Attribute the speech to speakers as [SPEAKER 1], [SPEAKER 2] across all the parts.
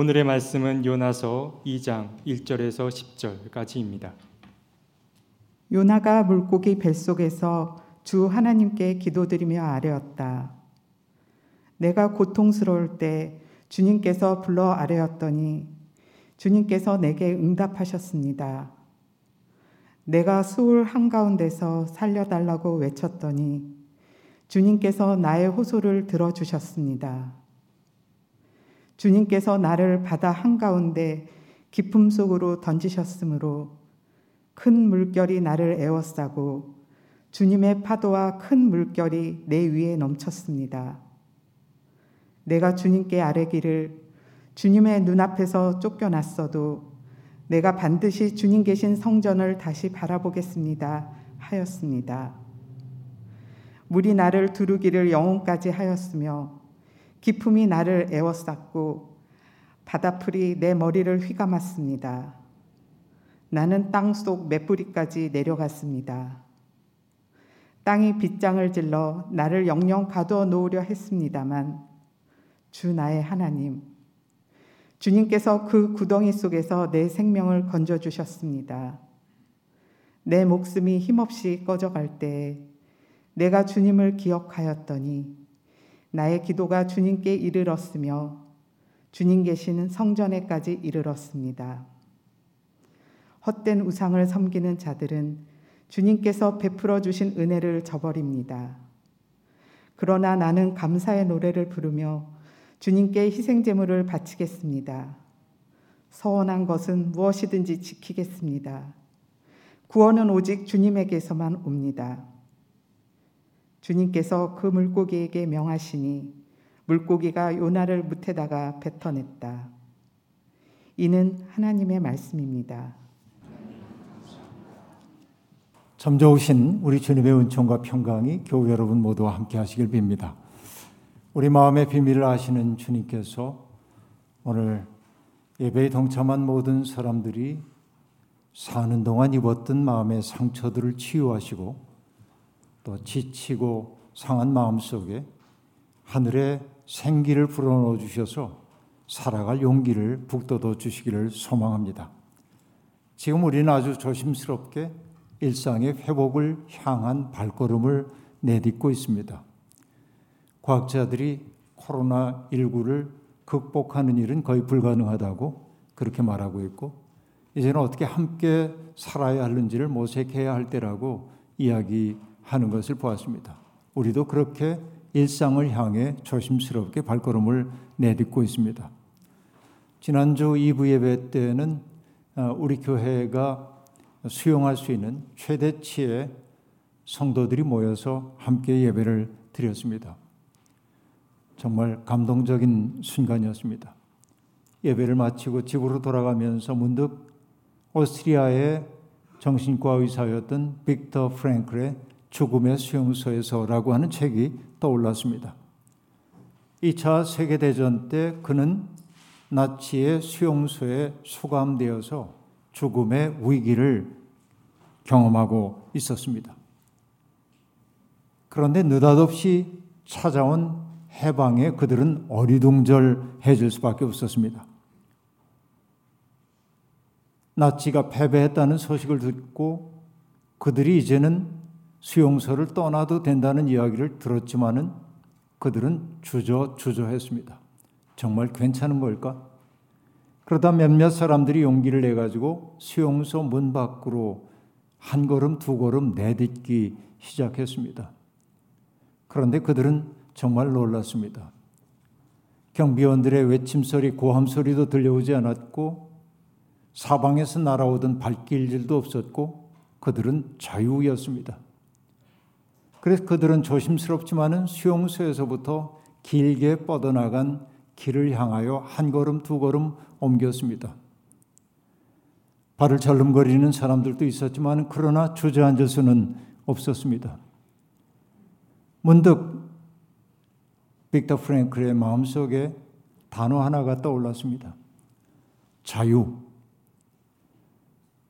[SPEAKER 1] 오늘의 말씀은 요나서 2장 1절에서 10절까지입니다.
[SPEAKER 2] 요나가 물고기 뱃속에서 주 하나님께 기도드리며 아뢰었다. 내가 고통스러울 때 주님께서 불러 아뢰었더니 주님께서 내게 응답하셨습니다. 내가 수울 한가운데서 살려달라고 외쳤더니 주님께서 나의 호소를 들어주셨습니다. 주님께서 나를 바다 한가운데 깊음 속으로 던지셨으므로 큰 물결이 나를 에워싸고 주님의 파도와 큰 물결이 내 위에 넘쳤습니다. 내가 주님께 아뢰기를 주님의 눈앞에서 쫓겨났어도 내가 반드시 주님 계신 성전을 다시 바라보겠습니다. 하였습니다. 물이 나를 두르기를 영혼까지 하였으며 기품이 나를 에워쌌고 바다풀이 내 머리를 휘감았습니다. 나는 땅 속 맷뿌리까지 내려갔습니다. 땅이 빗장을 질러 나를 영영 가두어 놓으려 했습니다만 주 나의 하나님 주님께서 그 구덩이 속에서 내 생명을 건져 주셨습니다. 내 목숨이 힘없이 꺼져갈 때 내가 주님을 기억하였더니 나의 기도가 주님께 이르렀으며 주님 계시는 성전에까지 이르렀습니다. 헛된 우상을 섬기는 자들은 주님께서 베풀어 주신 은혜를 저버립니다. 그러나 나는 감사의 노래를 부르며 주님께 희생 제물을 바치겠습니다. 서원한 것은 무엇이든지 지키겠습니다. 구원은 오직 주님에게서만 옵니다. 주님께서 그 물고기에게 명하시니 물고기가 요나를 무태다가 뱉어냈다. 이는 하나님의 말씀입니다.
[SPEAKER 3] 참 좋으신 우리 주님의 은총과 평강이 교회 여러분 모두와 함께 하시길 빕니다. 우리 마음의 비밀을 아시는 주님께서 오늘 예배에 동참한 모든 사람들이 사는 동안 입었던 마음의 상처들을 치유하시고 또 지치고 상한 마음 속에 하늘에 생기를 불어넣어 주셔서 살아갈 용기를 북돋워 주시기를 소망합니다. 지금 우리는 아주 조심스럽게 일상의 회복을 향한 발걸음을 내딛고 있습니다. 과학자들이 코로나19를 극복하는 일은 거의 불가능하다고 그렇게 말하고 있고, 이제는 어떻게 함께 살아야 하는지를 모색해야 할 때라고 이야기 하는 것을 보았습니다. 우리도 그렇게 일상을 향해 조심스럽게 발걸음을 내딛고 있습니다. 지난주 2부 예배 때는 어, 우리 교회가 수용할 수 있는 최대치의 성도들이 모여서 함께 예배를 드렸습니다. 정말 감동적인 순간이었습니다. 예배를 마치고 집으로 돌아가면서 문득 오스트리아의 정신과 의사였던 빅터 프랭클의 죽음의 수용소에서라고 하는 책이 떠올랐습니다. 2차 세계대전 때 그는 나치의 수용소에 수감되어서 죽음의 위기를 경험하고 있었습니다. 그런데 느닷없이 찾아온 해방에 그들은 어리둥절해질 수밖에 없었습니다. 나치가 패배했다는 소식을 듣고 그들이 이제는 수용소를 떠나도 된다는 이야기를 들었지만은 그들은 주저 주저했습니다. 정말 괜찮은 걸까? 그러다 몇몇 사람들이 용기를 내 가지고 수용소 문 밖으로 한 걸음 두 걸음 내딛기 시작했습니다. 그런데 그들은 정말 놀랐습니다. 경비원들의 외침 소리, 고함 소리도 들려오지 않았고 사방에서 날아오던 발길질도 없었고 그들은 자유였습니다. 그래서 그들은 조심스럽지만은 수용소에서부터 길게 뻗어나간 길을 향하여 한 걸음 두 걸음 옮겼습니다. 발을 절름거리는 사람들도 있었지만 그러나 주저앉을 수는 없었습니다. 문득 빅터 프랭클의 마음속에 단어 하나가 떠올랐습니다. 자유.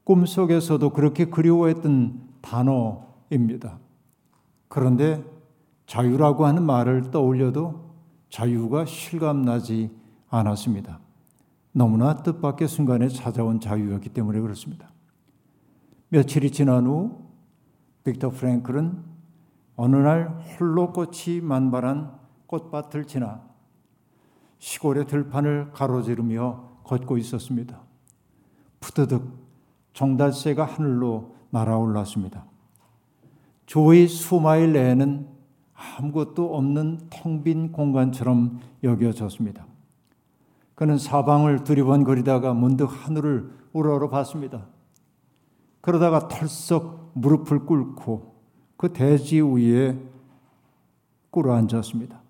[SPEAKER 3] 꿈속에서도 그렇게 그리워했던 단어입니다. 그런데 자유라고 하는 말을 떠올려도 자유가 실감나지 않았습니다. 너무나 뜻밖의 순간에 찾아온 자유였기 때문에 그렇습니다. 며칠이 지난 후 빅터 프랭클은 어느 날 홀로 꽃이 만발한 꽃밭을 지나 시골의 들판을 가로지르며 걷고 있었습니다. 푸드득 종달새가 하늘로 날아올랐습니다. 조의 수마일 내에는 아무것도 없는 텅 빈 공간처럼 여겨졌습니다. 그는 사방을 두리번거리다가 문득 하늘을 우러러 봤습니다. 그러다가 털썩 무릎을 꿇고 그 대지 위에 꿇어 앉았습니다.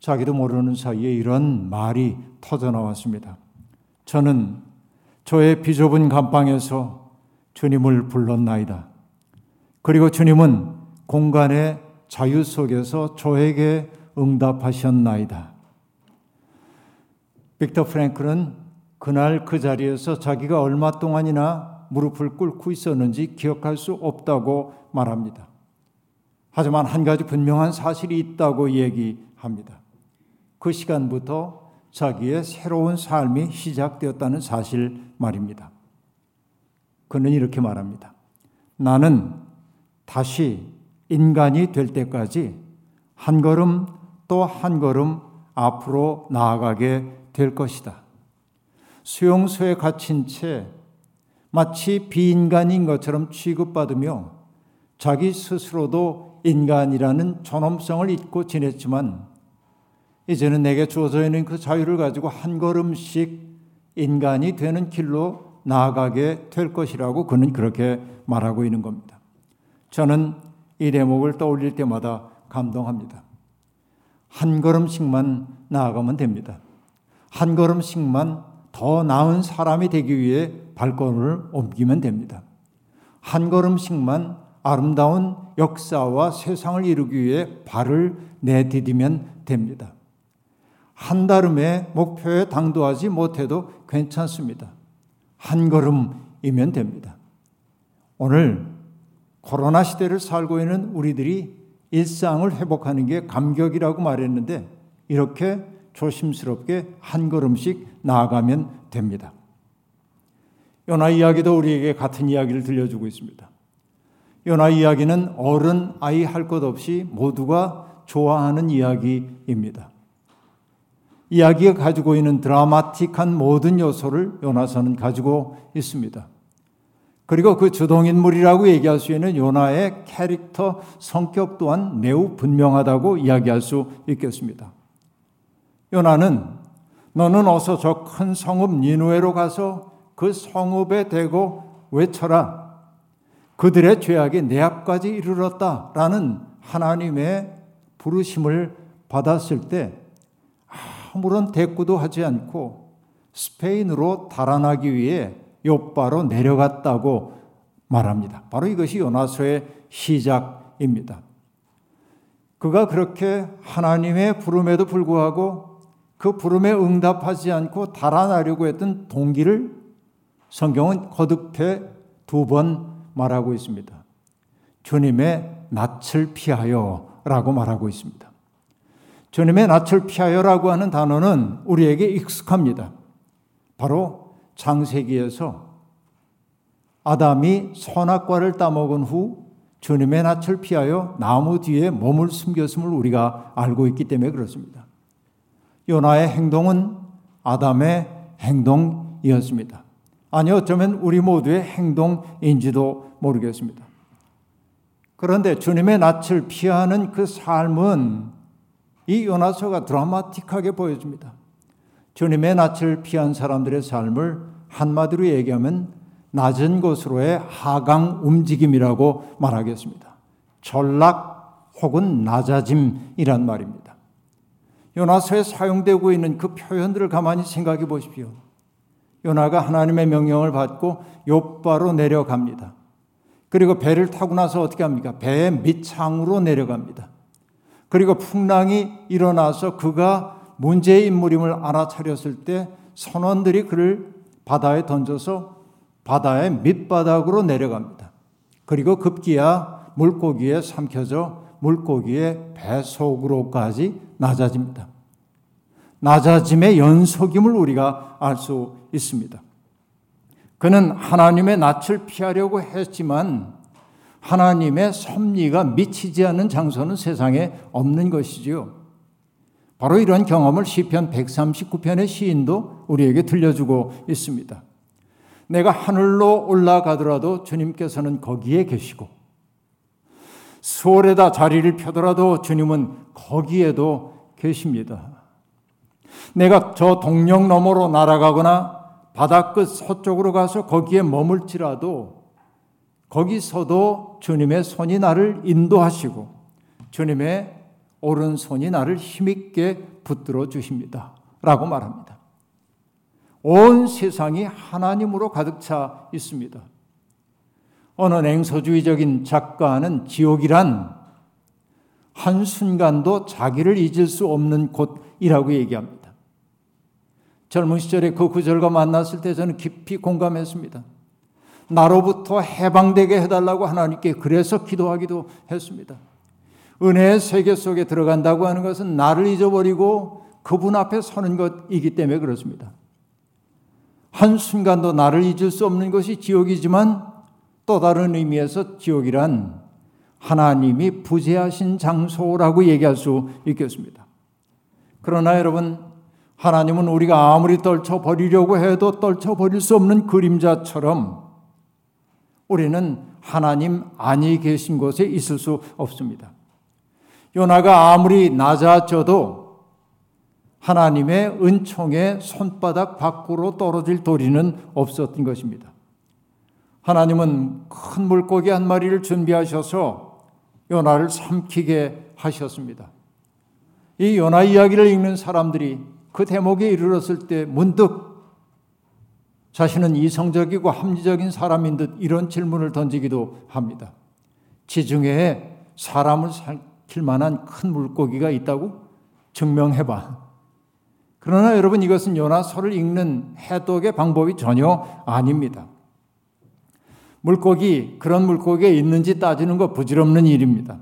[SPEAKER 3] 자기도 모르는 사이에 이런 말이 터져 나왔습니다. 저는 저의 비좁은 감방에서 주님을 불렀나이다. 그리고 주님은 공간의 자유 속에서 저에게 응답하셨나이다. 빅터 프랭클은 그날 그 자리에서 자기가 얼마 동안이나 무릎을 꿇고 있었는지 기억할 수 없다고 말합니다. 하지만 한 가지 분명한 사실이 있다고 얘기합니다. 그 시간부터 자기의 새로운 삶이 시작되었다는 사실 말입니다. 그는 이렇게 말합니다. 나는 다시 인간이 될 때까지 한 걸음 또 한 걸음 앞으로 나아가게 될 것이다. 수용소에 갇힌 채 마치 비인간인 것처럼 취급받으며 자기 스스로도 인간이라는 존엄성을 잊고 지냈지만 이제는 내게 주어져 있는 그 자유를 가지고 한 걸음씩 인간이 되는 길로 나아가게 될 것이라고 그는 그렇게 말하고 있는 겁니다. 저는 이 대목을 떠올릴 때마다 감동합니다. 한 걸음씩만 나아가면 됩니다. 한 걸음씩만 더 나은 사람이 되기 위해 발걸음을 옮기면 됩니다. 한 걸음씩만 아름다운 역사와 세상을 이루기 위해 발을 내디디면 됩니다. 한 달음에 목표에 당도하지 못해도 괜찮습니다. 한 걸음이면 됩니다. 오늘 코로나 시대를 살고 있는 우리들이 일상을 회복하는 게 감격이라고 말했는데 이렇게 조심스럽게 한 걸음씩 나아가면 됩니다. 요나 이야기도 우리에게 같은 이야기를 들려주고 있습니다. 요나 이야기는 어른, 아이 할 것 없이 모두가 좋아하는 이야기입니다. 이야기가 가지고 있는 드라마틱한 모든 요소를 요나서는 가지고 있습니다. 그리고 그 주동인물이라고 얘기할 수 있는 요나의 캐릭터 성격 또한 매우 분명하다고 이야기할 수 있겠습니다. 요나는 너는 어서 저 큰 성읍 니누에로 가서 그 성읍에 대고 외쳐라. 그들의 죄악이 내 앞까지 이르렀다라는 하나님의 부르심을 받았을 때 아무런 대꾸도 하지 않고 스페인으로 달아나기 위해 요바로 내려갔다고 말합니다. 바로 이것이 요나서의 시작입니다. 그가 그렇게 하나님의 부름에도 불구하고 그 부름에 응답하지 않고 달아나려고 했던 동기를 성경은 거듭해 두 번 말하고 있습니다. 주님의 낯을 피하여 라고 말하고 있습니다. 주님의 낯을 피하여라고 하는 단어는 우리에게 익숙합니다. 바로 창세기에서 아담이 선악과를 따먹은 후 주님의 낯을 피하여 나무 뒤에 몸을 숨겼음을 우리가 알고 있기 때문에 그렇습니다. 요나의 행동은 아담의 행동이었습니다. 아니 어쩌면 우리 모두의 행동인지도 모르겠습니다. 그런데 주님의 낯을 피하는 그 삶은 이 요나서가 드라마틱하게 보여줍니다. 주님의 낯을 피한 사람들의 삶을 한마디로 얘기하면 낮은 곳으로의 하강 움직임이라고 말하겠습니다. 전락 혹은 낮아짐이란 말입니다. 요나서에 사용되고 있는 그 표현들을 가만히 생각해 보십시오. 요나가 하나님의 명령을 받고 요바로 내려갑니다. 그리고 배를 타고 나서 어떻게 합니까? 배의 밑창으로 내려갑니다. 그리고 풍랑이 일어나서 그가 문제의 인물임을 알아차렸을 때 선원들이 그를 바다에 던져서 바다의 밑바닥으로 내려갑니다. 그리고 급기야 물고기에 삼켜져 물고기의 배 속으로까지 낮아집니다. 낮아짐의 연속임을 우리가 알 수 있습니다. 그는 하나님의 낯을 피하려고 했지만 하나님의 섭리가 미치지 않는 장소는 세상에 없는 것이지요. 바로 이런 경험을 시편 139편의 시인도 우리에게 들려주고 있습니다. 내가 하늘로 올라가더라도 주님께서는 거기에 계시고 수월에다 자리를 펴더라도 주님은 거기에도 계십니다. 내가 저 동력 너머로 날아가거나 바다 끝 서쪽으로 가서 거기에 머물지라도 거기서도 주님의 손이 나를 인도하시고 주님의 오른손이 나를 힘있게 붙들어 주십니다. 라고 말합니다. 온 세상이 하나님으로 가득 차 있습니다. 어느 냉소주의적인 작가는 지옥이란 한순간도 자기를 잊을 수 없는 곳이라고 얘기합니다. 젊은 시절에 그 구절과 만났을 때 저는 깊이 공감했습니다. 나로부터 해방되게 해달라고 하나님께 그래서 기도하기도 했습니다. 은혜의 세계 속에 들어간다고 하는 것은 나를 잊어버리고 그분 앞에 서는 것이기 때문에 그렇습니다. 한순간도 나를 잊을 수 없는 것이 지옥이지만 또 다른 의미에서 지옥이란 하나님이 부재하신 장소라고 얘기할 수 있겠습니다. 그러나 여러분, 하나님은 우리가 아무리 떨쳐버리려고 해도 떨쳐버릴 수 없는 그림자처럼 우리는 하나님 안이 계신 곳에 있을 수 없습니다. 요나가 아무리 낮아져도 하나님의 은총의 손바닥 밖으로 떨어질 도리는 없었던 것입니다. 하나님은 큰 물고기 한 마리를 준비하셔서 요나를 삼키게 하셨습니다. 이 요나 이야기를 읽는 사람들이 그 대목에 이르렀을 때 문득 자신은 이성적이고 합리적인 사람인 듯 이런 질문을 던지기도 합니다. 지중해에 사람을 삼킬 만한 큰 물고기가 있다고 증명해봐. 그러나 여러분 이것은 요나서를 읽는 해독의 방법이 전혀 아닙니다. 물고기, 그런 물고기가 있는지 따지는 것 부질없는 일입니다.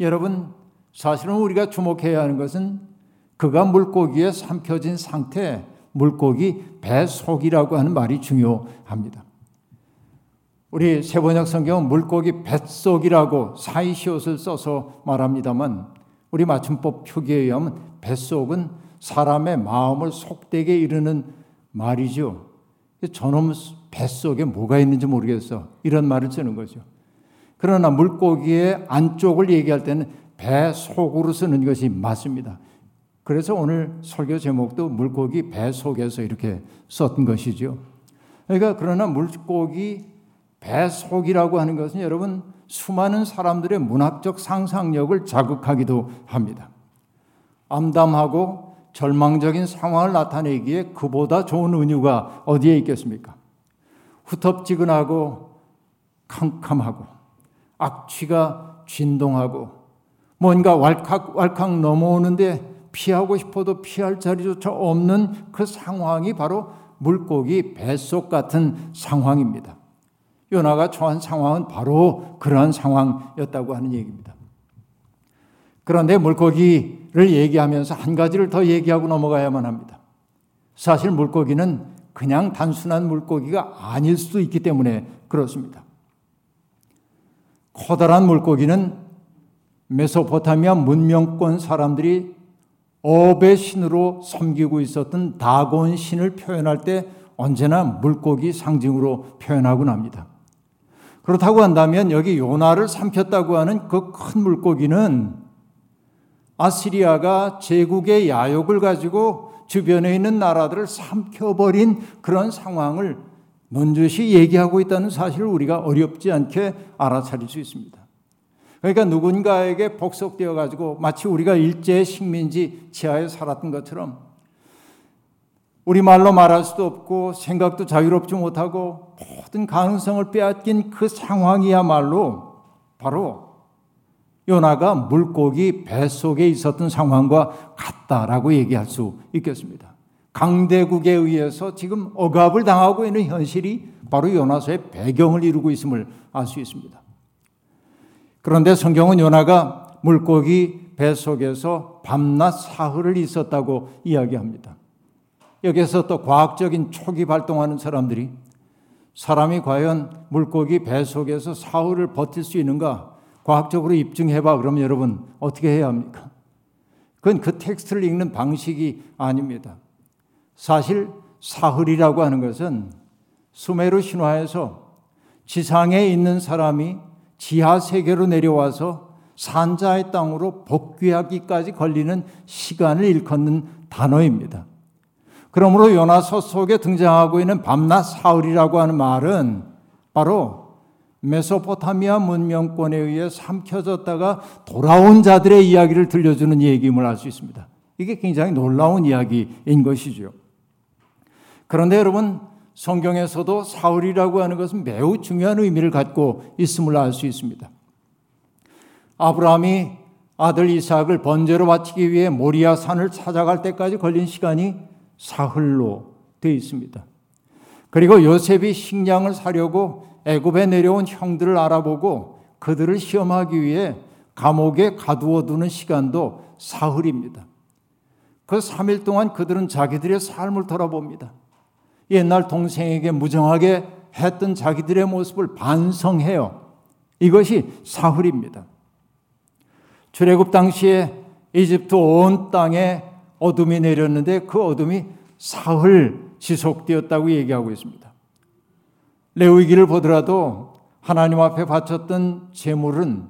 [SPEAKER 3] 여러분, 사실은 우리가 주목해야 하는 것은 그가 물고기에 삼켜진 상태, 물고기 뱃속이라고 하는 말이 중요합니다. 우리 세번역 성경은 물고기 뱃속이라고 사이시옷을 써서 말합니다만 우리 맞춤법 표기에 의하면 뱃속은 사람의 마음을 속되게 이르는 말이죠. 저놈 뱃속에 뭐가 있는지 모르겠어. 이런 말을 쓰는 거죠. 그러나 물고기의 안쪽을 얘기할 때는 배 속으로 쓰는 것이 맞습니다. 그래서 오늘 설교 제목도 물고기 배 속에서 이렇게 썼던 것이죠. 그러니까 그러나 물고기 배 속이라고 하는 것은 여러분 수많은 사람들의 문학적 상상력을 자극하기도 합니다. 암담하고 절망적인 상황을 나타내기에 그보다 좋은 은유가 어디에 있겠습니까? 후텁지근하고 캄캄하고 악취가 진동하고 뭔가 왈칵 왈칵 넘어오는데 피하고 싶어도 피할 자리조차 없는 그 상황이 바로 물고기 뱃속 같은 상황입니다. 요나가 처한 상황은 바로 그러한 상황이었다고 하는 얘기입니다. 그런데 물고기를 얘기하면서 한 가지를 더 얘기하고 넘어가야만 합니다. 사실 물고기는 그냥 단순한 물고기가 아닐 수도 있기 때문에 그렇습니다. 커다란 물고기는 메소포타미아 문명권 사람들이 업의 신으로 섬기고 있었던 다곤 신을 표현할 때 언제나 물고기 상징으로 표현하곤 합니다. 그렇다고 한다면 여기 요나를 삼켰다고 하는 그 큰 물고기는 아시리아가 제국의 야욕을 가지고 주변에 있는 나라들을 삼켜버린 그런 상황을 넌저시 얘기하고 있다는 사실을 우리가 어렵지 않게 알아차릴 수 있습니다. 그러니까 누군가에게 복속되어 가지고 마치 우리가 일제 식민지 지하에 살았던 것처럼 우리 말로 말할 수도 없고 생각도 자유롭지 못하고 모든 가능성을 빼앗긴 그 상황이야말로 바로 요나가 물고기 뱃속에 있었던 상황과 같다라고 얘기할 수 있겠습니다. 강대국에 의해서 지금 억압을 당하고 있는 현실이 바로 요나서의 배경을 이루고 있음을 알 수 있습니다. 그런데 성경은 요나가 물고기 배 속에서 밤낮 사흘을 있었다고 이야기합니다. 여기서 또 과학적인 촉이 발동하는 사람들이 사람이 과연 물고기 배 속에서 사흘을 버틸 수 있는가 과학적으로 입증해봐. 그럼 여러분 어떻게 해야 합니까? 그건 그 텍스트를 읽는 방식이 아닙니다. 사실 사흘이라고 하는 것은 수메르 신화에서 지상에 있는 사람이 지하 세계로 내려와서 산자의 땅으로 복귀하기까지 걸리는 시간을 일컫는 단어입니다. 그러므로 요나서 속에 등장하고 있는 밤낮 사흘이라고 하는 말은 바로 메소포타미아 문명권에 의해 삼켜졌다가 돌아온 자들의 이야기를 들려주는 얘기임을 알 수 있습니다. 이게 굉장히 놀라운 이야기인 것이죠. 그런데 여러분 성경에서도 사울이라고 하는 것은 매우 중요한 의미를 갖고 있음을 알 수 있습니다. 아브라함이 아들 이삭을 번제로 바치기 위해 모리아 산을 찾아갈 때까지 걸린 시간이 사흘로 되어 있습니다. 그리고 요셉이 식량을 사려고 애굽에 내려온 형들을 알아보고 그들을 시험하기 위해 감옥에 가두어 두는 시간도 사흘입니다. 그 3일 동안 그들은 자기들의 삶을 돌아봅니다. 옛날 동생에게 무정하게 했던 자기들의 모습을 반성해요. 이것이 사흘입니다. 출애굽 당시에 이집트 온 땅에 어둠이 내렸는데 그 어둠이 사흘 지속되었다고 얘기하고 있습니다. 레위기를 보더라도 하나님 앞에 바쳤던 제물은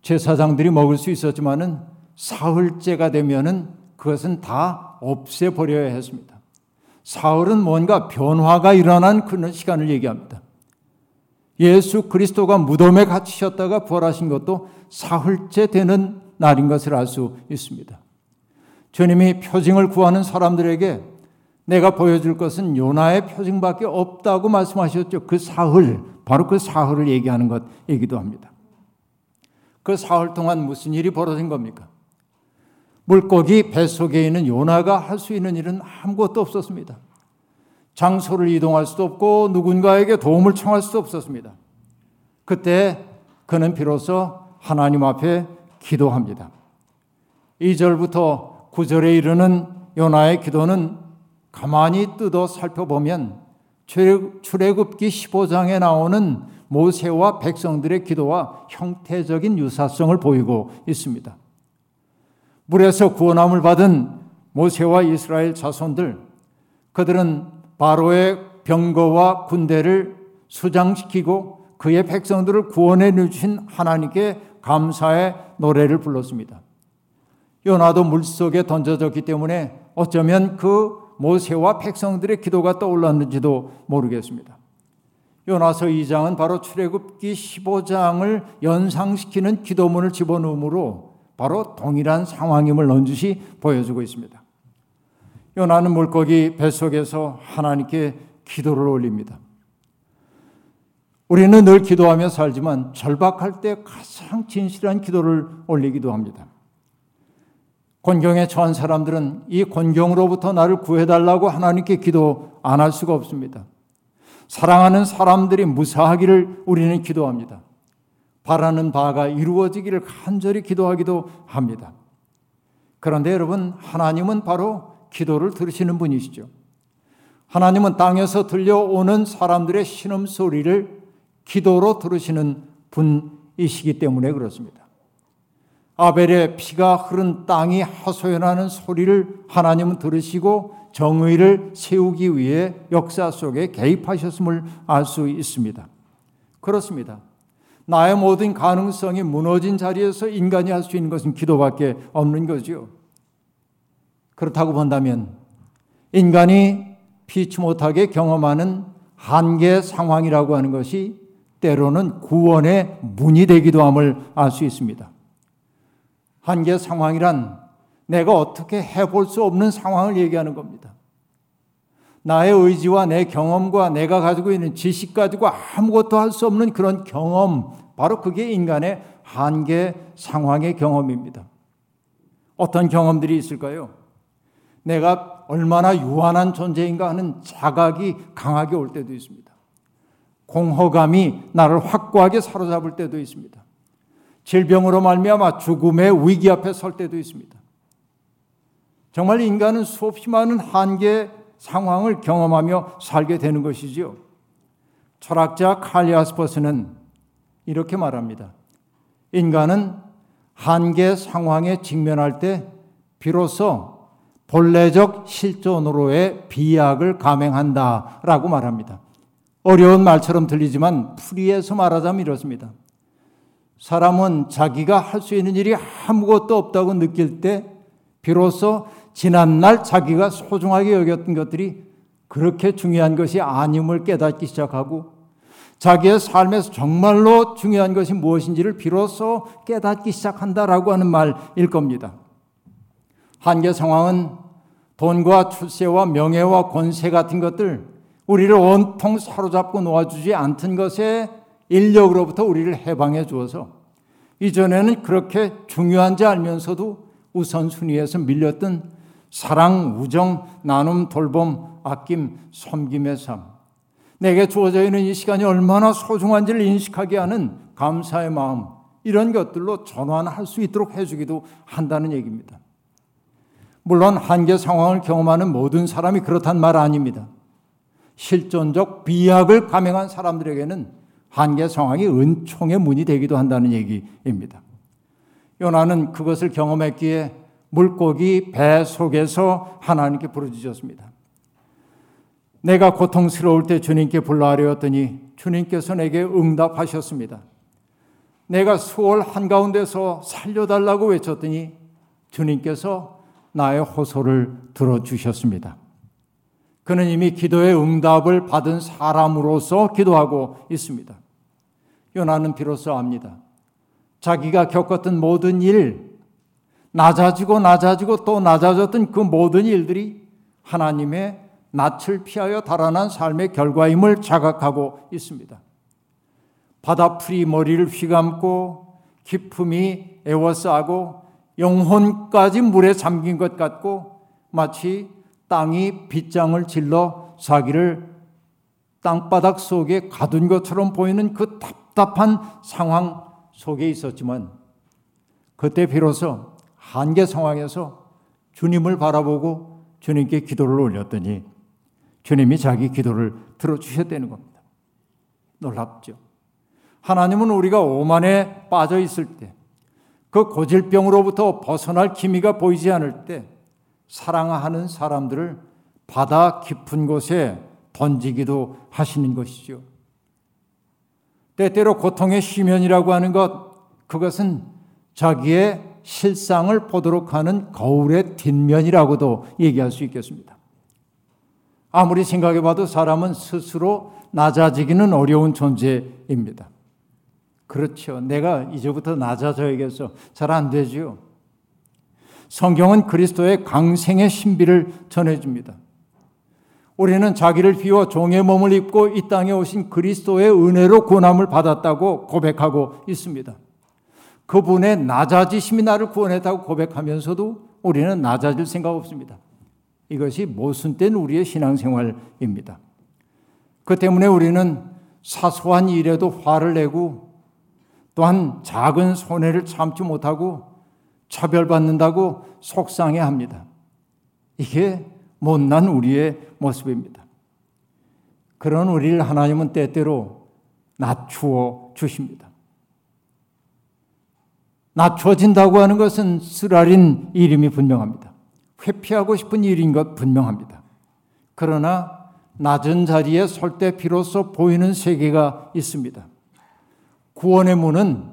[SPEAKER 3] 제사장들이 먹을 수 있었지만은 사흘째가 되면은 그것은 다 없애 버려야 했습니다. 사흘은 뭔가 변화가 일어난 그런 시간을 얘기합니다. 예수 그리스도가 무덤에 갇히셨다가 부활하신 것도 사흘째 되는 날인 것을 알 수 있습니다. 주님이 표징을 구하는 사람들에게 내가 보여줄 것은 요나의 표징밖에 없다고 말씀하셨죠. 그 사흘, 바로 그 사흘을 얘기하는 것이기도 합니다. 그 사흘 동안 무슨 일이 벌어진 겁니까? 물고기 뱃속에 있는 요나가 할 수 있는 일은 아무것도 없었습니다. 장소를 이동할 수도 없고 누군가에게 도움을 청할 수도 없었습니다. 그때 그는 비로소 하나님 앞에 기도합니다. 2절부터 9절에 이르는 요나의 기도는 가만히 뜯어 살펴보면 출애굽기 15장에 나오는 모세와 백성들의 기도와 형태적인 유사성을 보이고 있습니다. 물에서 구원함을 받은 모세와 이스라엘 자손들 그들은 바로의 병거와 군대를 수장시키고 그의 백성들을 구원해 주신 하나님께 감사의 노래를 불렀습니다. 요나도 물속에 던져졌기 때문에 어쩌면 그 모세와 백성들의 기도가 떠올랐는지도 모르겠습니다. 요나서 2장은 바로 출애굽기 15장을 연상시키는 기도문을 집어넣으므로 바로 동일한 상황임을 넌지시 보여주고 있습니다. 요나는 물고기 뱃속에서 하나님께 기도를 올립니다. 우리는 늘 기도하며 살지만 절박할 때 가장 진실한 기도를 올리기도 합니다. 곤경에 처한 사람들은 이 곤경으로부터 나를 구해달라고 하나님께 기도 안 할 수가 없습니다. 사랑하는 사람들이 무사하기를 우리는 기도합니다. 바라는 바가 이루어지기를 간절히 기도하기도 합니다. 그런데 여러분, 하나님은 바로 기도를 들으시는 분이시죠. 하나님은 땅에서 들려오는 사람들의 신음소리를 기도로 들으시는 분이시기 때문에 그렇습니다. 아벨의 피가 흐른 땅이 하소연하는 소리를 하나님은 들으시고 정의를 세우기 위해 역사 속에 개입하셨음을 알 수 있습니다. 그렇습니다. 나의 모든 가능성이 무너진 자리에서 인간이 할 수 있는 것은 기도밖에 없는 거죠. 그렇다고 본다면 인간이 피치 못하게 경험하는 한계 상황이라고 하는 것이 때로는 구원의 문이 되기도 함을 알 수 있습니다. 한계 상황이란 내가 어떻게 해볼 수 없는 상황을 얘기하는 겁니다. 나의 의지와 내 경험과 내가 가지고 있는 지식 가지고 아무것도 할 수 없는 그런 경험, 바로 그게 인간의 한계 상황의 경험입니다. 어떤 경험들이 있을까요? 내가 얼마나 유한한 존재인가 하는 자각이 강하게 올 때도 있습니다. 공허감이 나를 확고하게 사로잡을 때도 있습니다. 질병으로 말미암아 죽음의 위기 앞에 설 때도 있습니다. 정말 인간은 수없이 많은 한계 상황을 경험하며 살게 되는 것이지요. 철학자 칼리아스퍼스는 이렇게 말합니다. 인간은 한계 상황에 직면할 때 비로소 본래적 실존으로의 비약을 감행한다라고 말합니다. 어려운 말처럼 들리지만 풀이해서 말하자면 이렇습니다. 사람은 자기가 할 수 있는 일이 아무것도 없다고 느낄 때 비로소 지난날 자기가 소중하게 여겼던 것들이 그렇게 중요한 것이 아님을 깨닫기 시작하고 자기의 삶에서 정말로 중요한 것이 무엇인지를 비로소 깨닫기 시작한다라고 하는 말일 겁니다. 한계 상황은 돈과 출세와 명예와 권세 같은 것들 우리를 온통 사로잡고 놓아주지 않던 것에 인력으로부터 우리를 해방해 주어서 이전에는 그렇게 중요한지 알면서도 우선순위에서 밀렸던 사랑, 우정, 나눔, 돌봄, 아낌, 섬김의 삶. 내게 주어져 있는 이 시간이 얼마나 소중한지를 인식하게 하는 감사의 마음. 이런 것들로 전환할 수 있도록 해주기도 한다는 얘기입니다. 물론 한계 상황을 경험하는 모든 사람이 그렇단 말 아닙니다. 실존적 비약을 감행한 사람들에게는 한계 상황이 은총의 문이 되기도 한다는 얘기입니다. 요나는 그것을 경험했기에 물고기 배 속에서 하나님께 부르짖었습니다. 내가 고통스러울 때 주님께 불러하려더니 주님께서 내게 응답하셨습니다. 내가 수월 한가운데서 살려달라고 외쳤더니 주님께서 나의 호소를 들어주셨습니다. 그는 이미 기도의 응답을 받은 사람으로서 기도하고 있습니다. 요나는 비로소 압니다. 자기가 겪었던 모든 일, 낮아지고 낮아지고 또 낮아졌던 그 모든 일들이 하나님의 낯을 피하여 달아난 삶의 결과임을 자각하고 있습니다. 바다풀이 머리를 휘감고 기품이 에워싸고 영혼까지 물에 잠긴 것 같고 마치 땅이 빗장을 질러 자기를 땅바닥 속에 가둔 것처럼 보이는 그 답 답한 상황 속에 있었지만 그때 비로소 한계 상황에서 주님을 바라보고 주님께 기도를 올렸더니 주님이 자기 기도를 들어주셨다는 겁니다. 놀랍죠. 하나님은 우리가 오만에 빠져 있을 때, 그 고질병으로부터 벗어날 기미가 보이지 않을 때, 사랑하는 사람들을 바다 깊은 곳에 던지기도 하시는 것이죠. 때때로 고통의 시면이라고 하는 것, 그것은 자기의 실상을 보도록 하는 거울의 뒷면이라고도 얘기할 수 있겠습니다. 아무리 생각해 봐도 사람은 스스로 낮아지기는 어려운 존재입니다. 그렇죠. 내가 이제부터 낮아져야겠어. 잘 안 되지요. 성경은 그리스도의 강생의 신비를 전해줍니다. 우리는 자기를 비워 종의 몸을 입고 이 땅에 오신 그리스도의 은혜로 고남을 받았다고 고백하고 있습니다. 그분의 낮아지심이 나를 구원했다고 고백하면서도 우리는 낮아질 생각 없습니다. 이것이 모순된 우리의 신앙생활입니다. 그 때문에 우리는 사소한 일에도 화를 내고 또한 작은 손해를 참지 못하고 차별받는다고 속상해 합니다. 이게 못난 우리의 모습입니다. 그런 우리를 하나님은 때때로 낮추어 주십니다. 낮춰진다고 하는 것은 쓰라린 이름이 분명합니다. 회피하고 싶은 일인 것 분명합니다. 그러나 낮은 자리에 설 때 비로소 보이는 세계가 있습니다. 구원의 문은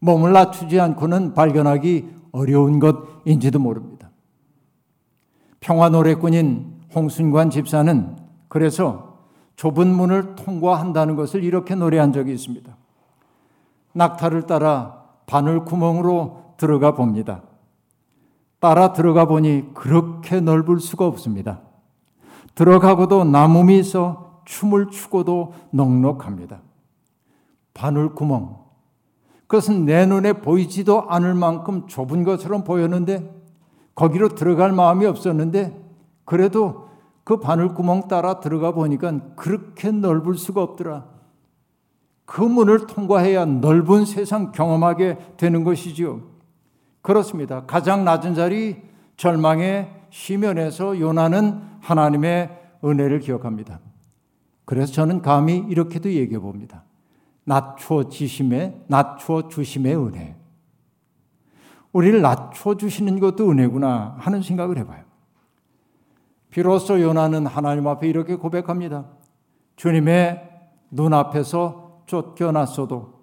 [SPEAKER 3] 몸을 낮추지 않고는 발견하기 어려운 것인지도 모릅니다. 평화 노래꾼인 홍순관 집사는 그래서 좁은 문을 통과한다는 것을 이렇게 노래한 적이 있습니다. 낙타를 따라 바늘 구멍으로 들어가 봅니다. 따라 들어가 보니 그렇게 넓을 수가 없습니다. 들어가고도 나무미 있어 춤을 추고도 넉넉합니다. 바늘 구멍. 그것은 내 눈에 보이지도 않을 만큼 좁은 것처럼 보였는데 거기로 들어갈 마음이 없었는데 그래도 그 바늘 구멍 따라 들어가 보니까 그렇게 넓을 수가 없더라. 그 문을 통과해야 넓은 세상 경험하게 되는 것이지요. 그렇습니다. 가장 낮은 자리 절망의 시면에서 요나는 하나님의 은혜를 기억합니다. 그래서 저는 감히 이렇게도 얘기해 봅니다. 낮추어 지심의 낮추어 주심의 은혜. 우리를 낮춰 주시는 것도 은혜구나 하는 생각을 해봐요. 비로소 요나는 하나님 앞에 이렇게 고백합니다. 주님의 눈앞에서 쫓겨났어도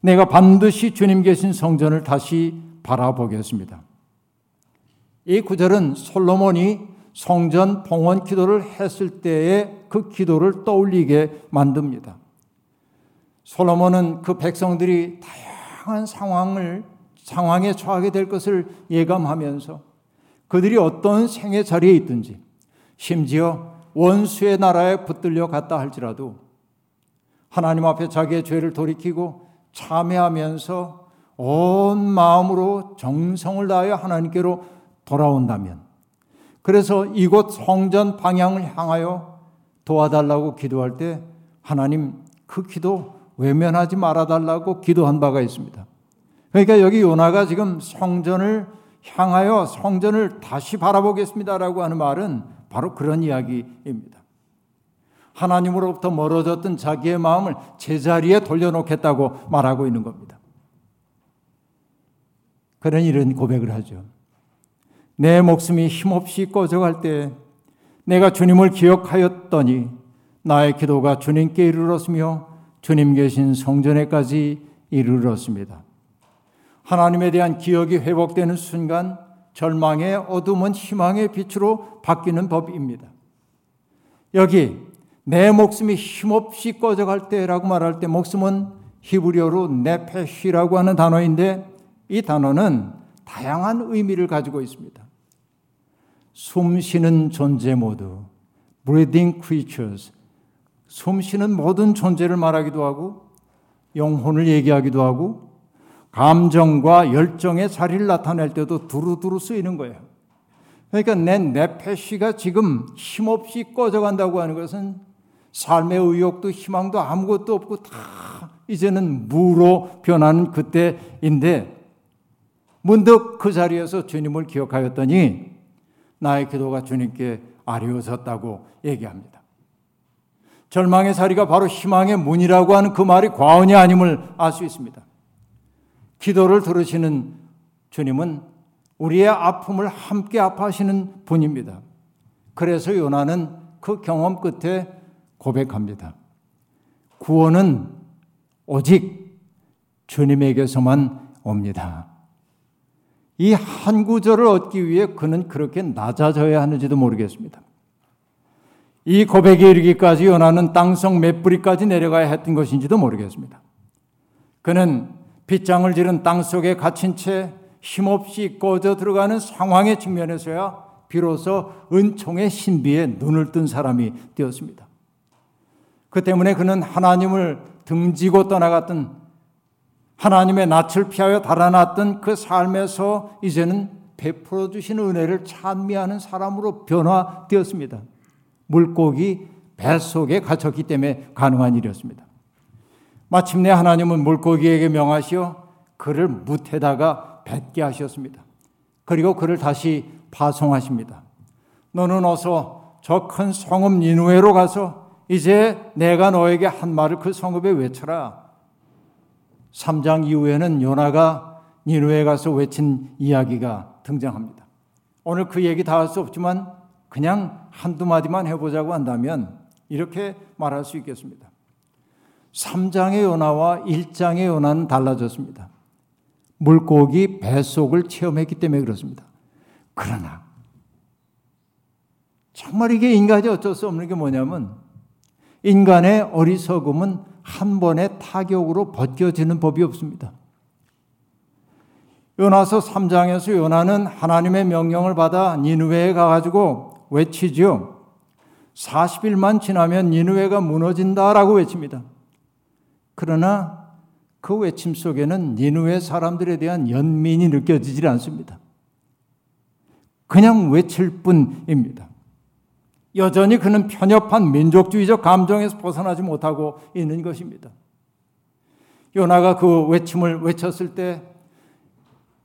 [SPEAKER 3] 내가 반드시 주님 계신 성전을 다시 바라보겠습니다. 이 구절은 솔로몬이 성전 봉헌 기도를 했을 때의 그 기도를 떠올리게 만듭니다. 솔로몬은 그 백성들이 다양한 상황을 상황에 처하게 될 것을 예감하면서 그들이 어떤 생의 자리에 있든지 심지어 원수의 나라에 붙들려 갔다 할지라도 하나님 앞에 자기의 죄를 돌이키고 참회하면서 온 마음으로 정성을 다하여 하나님께로 돌아온다면 그래서 이곳 성전 방향을 향하여 도와달라고 기도할 때 하나님 그 기도 외면하지 말아달라고 기도한 바가 있습니다. 그러니까 여기 요나가 지금 성전을 향하여 성전을 다시 바라보겠습니다라고 하는 말은 바로 그런 이야기입니다. 하나님으로부터 멀어졌던 자기의 마음을 제자리에 돌려놓겠다고 말하고 있는 겁니다. 그런 이런 고백을 하죠. 내 목숨이 힘없이 꺼져갈 때 내가 주님을 기억하였더니 나의 기도가 주님께 이르렀으며 주님 계신 성전에까지 이르렀습니다. 하나님에 대한 기억이 회복되는 순간 절망의 어둠은 희망의 빛으로 바뀌는 법입니다. 여기 내 목숨이 힘없이 꺼져갈 때라고 말할 때 목숨은 히브리어로 네페시라고 하는 단어인데 이 단어는 다양한 의미를 가지고 있습니다. 숨 쉬는 존재 모두 breathing creatures 숨 쉬는 모든 존재를 말하기도 하고 영혼을 얘기하기도 하고 감정과 열정의 자리를 나타낼 때도 두루두루 쓰이는 거예요. 그러니까 내 내패시가 지금 힘없이 꺼져간다고 하는 것은 삶의 의욕도 희망도 아무것도 없고 다 이제는 무로 변하는 그때인데 문득 그 자리에서 주님을 기억하였더니 나의 기도가 주님께 아리워졌다고 얘기합니다. 절망의 자리가 바로 희망의 문이라고 하는 그 말이 과언이 아님을 알 수 있습니다. 기도를 들으시는 주님은 우리의 아픔을 함께 아파하시는 분입니다. 그래서 요나는 그 경험 끝에 고백합니다. 구원은 오직 주님에게서만 옵니다. 이 한 구절을 얻기 위해 그는 그렇게 낮아져야 하는지도 모르겠습니다. 이 고백에 이르기까지 요나는 땅속 몇 뿌리까지 내려가야 했던 것인지도 모르겠습니다. 그는 빗장을 지른 땅 속에 갇힌 채 힘없이 꺼져 들어가는 상황에 직면해서야 비로소 은총의 신비에 눈을 뜬 사람이 되었습니다. 그 때문에 그는 하나님을 등지고 떠나갔던 하나님의 낯을 피하여 달아났던 그 삶에서 이제는 베풀어 주신 은혜를 찬미하는 사람으로 변화되었습니다. 물고기 뱃속에 갇혔기 때문에 가능한 일이었습니다. 마침내 하나님은 물고기에게 명하시어 그를 묻에다가 뱉게 하셨습니다. 그리고 그를 다시 파송하십니다. 너는 어서 저 큰 성읍 니누에로 가서 이제 내가 너에게 한 말을 그 성읍에 외쳐라. 3장 이후에는 요나가 니누에 가서 외친 이야기가 등장합니다. 오늘 그 얘기 다 할 수 없지만 그냥 한두 마디만 해보자고 한다면 이렇게 말할 수 있겠습니다. 3장의 요나와 1장의 요나는 달라졌습니다. 물고기 뱃속을 체험했기 때문에 그렇습니다. 그러나 정말 이게 인간이 어쩔 수 없는 게 뭐냐면 인간의 어리석음은 한 번의 타격으로 벗겨지는 법이 없습니다. 요나서 3장에서 요나는 하나님의 명령을 받아 니누웨에 가가지고 외치죠. 40일만 지나면 니누웨가 무너진다라고 외칩니다. 그러나 그 외침 속에는 니누의 사람들에 대한 연민이 느껴지질 않습니다. 그냥 외칠 뿐입니다. 여전히 그는 편협한 민족주의적 감정에서 벗어나지 못하고 있는 것입니다. 요나가 그 외침을 외쳤을 때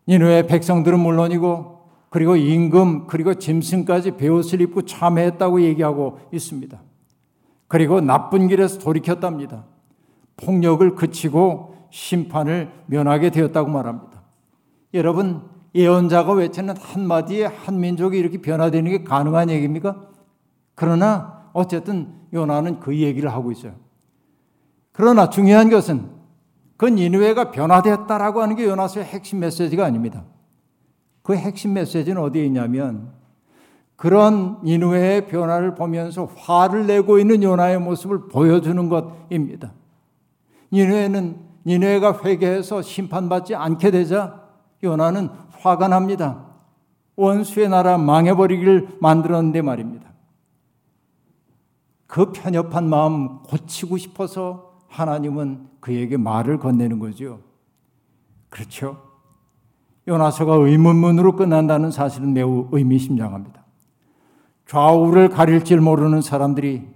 [SPEAKER 3] 니누의 백성들은 물론이고 그리고 임금 그리고 짐승까지 베옷을 입고 참회했다고 얘기하고 있습니다. 그리고 나쁜 길에서 돌이켰답니다. 폭력을 그치고 심판을 면하게 되었다고 말합니다. 여러분 예언자가 외치는 한마디에 한 민족이 이렇게 변화되는 게 가능한 얘기입니까? 그러나 어쨌든 요나는 그 얘기를 하고 있어요. 그러나 중요한 것은 그 니누웨가 변화되었다라고 하는 게 요나서의 핵심 메시지가 아닙니다. 그 핵심 메시지는 어디에 있냐면 그런 니누웨의 변화를 보면서 화를 내고 있는 요나의 모습을 보여주는 것입니다. 니누웨는 니누웨가 회개해서 심판받지 않게 되자 요나는 화가 납니다. 원수의 나라 망해버리기를 만들었는데 말입니다. 그 편협한 마음 고치고 싶어서 하나님은 그에게 말을 건네는 거죠. 그렇죠? 요나서가 의문문으로 끝난다는 사실은 매우 의미심장합니다. 좌우를 가릴 줄 모르는 사람들이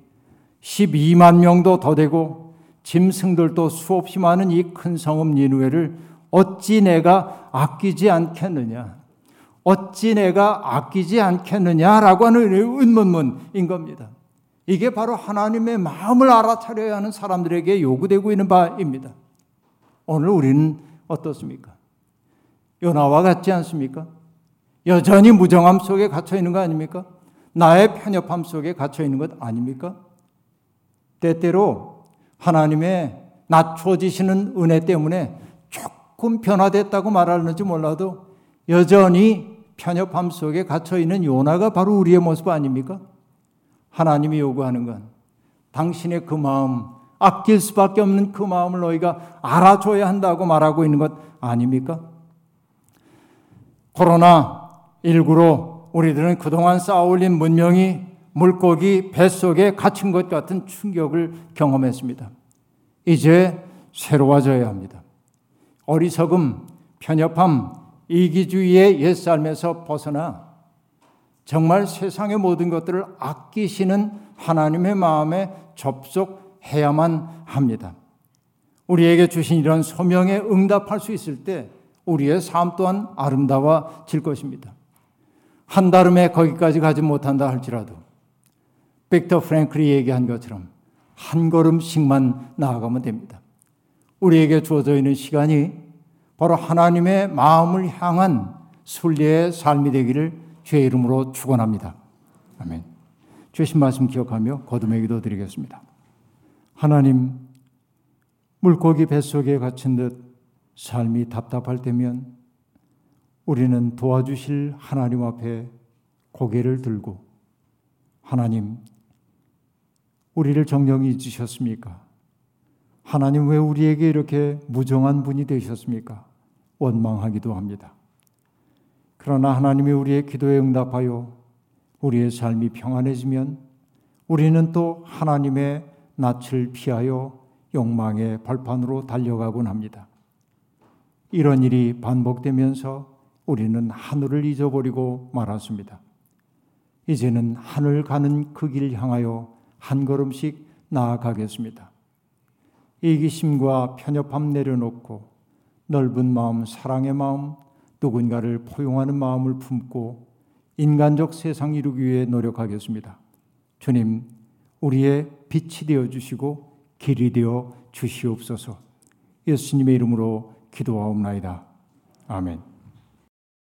[SPEAKER 3] 12만 명도 더 되고 짐승들도 수없이 많은 이 큰 성읍 니누에를 어찌 내가 아끼지 않겠느냐? 어찌 내가 아끼지 않겠느냐라고 하는 의문문인 겁니다. 이게 바로 하나님의 마음을 알아차려야 하는 사람들에게 요구되고 있는 바입니다. 오늘 우리는 어떻습니까? 요나와 같지 않습니까? 여전히 무정함 속에 갇혀 있는 거 아닙니까? 나의 편협함 속에 갇혀 있는 것 아닙니까? 때때로 하나님의 낮춰지시는 은혜 때문에 조금 변화됐다고 말하는지 몰라도 여전히 편협함 속에 갇혀 있는 요나가 바로 우리의 모습 아닙니까? 하나님이 요구하는 건 당신의 그 마음, 아낄 수밖에 없는 그 마음을 너희가 알아줘야 한다고 말하고 있는 것 아닙니까? 코로나19로 우리들은 그동안 쌓아올린 문명이 물고기 뱃속에 갇힌 것 같은 충격을 경험했습니다. 이제 새로워져야 합니다. 어리석음, 편협함, 이기주의의 옛삶에서 벗어나 정말 세상의 모든 것들을 아끼시는 하나님의 마음에 접속해야만 합니다. 우리에게 주신 이런 소명에 응답할 수 있을 때 우리의 삶 또한 아름다워질 것입니다. 한달음에 거기까지 가지 못한다 할지라도 빅터 프랭클이 얘기한 것처럼 한 걸음씩만 나아가면 됩니다. 우리에게 주어져 있는 시간이 바로 하나님의 마음을 향한 순리의 삶이 되기를 주의 이름으로 축원합니다. 아멘. 주신 말씀 기억하며 거듭의 기도 드리겠습니다. 하나님 물고기 뱃속에 갇힌 듯 삶이 답답할 때면 우리는 도와주실 하나님 앞에 고개를 들고 하나님 우리를 정령히 잊으셨습니까? 하나님 왜 우리에게 이렇게 무정한 분이 되셨습니까? 원망하기도 합니다. 그러나 하나님이 우리의 기도에 응답하여 우리의 삶이 평안해지면 우리는 또 하나님의 낯을 피하여 욕망의 발판으로 달려가곤 합니다. 이런 일이 반복되면서 우리는 하늘을 잊어버리고 말았습니다. 이제는 하늘 가는 그 길 향하여 한 걸음씩 나아가겠습니다. 이기심과 편협함 내려놓고 넓은 마음, 사랑의 마음, 누군가를 포용하는 마음을 품고 인간적 세상 이루기 위해 노력하겠습니다. 주님, 우리의 빛이 되어 주시고 길이 되어 주시옵소서. 예수님의 이름으로 기도하옵나이다. 아멘.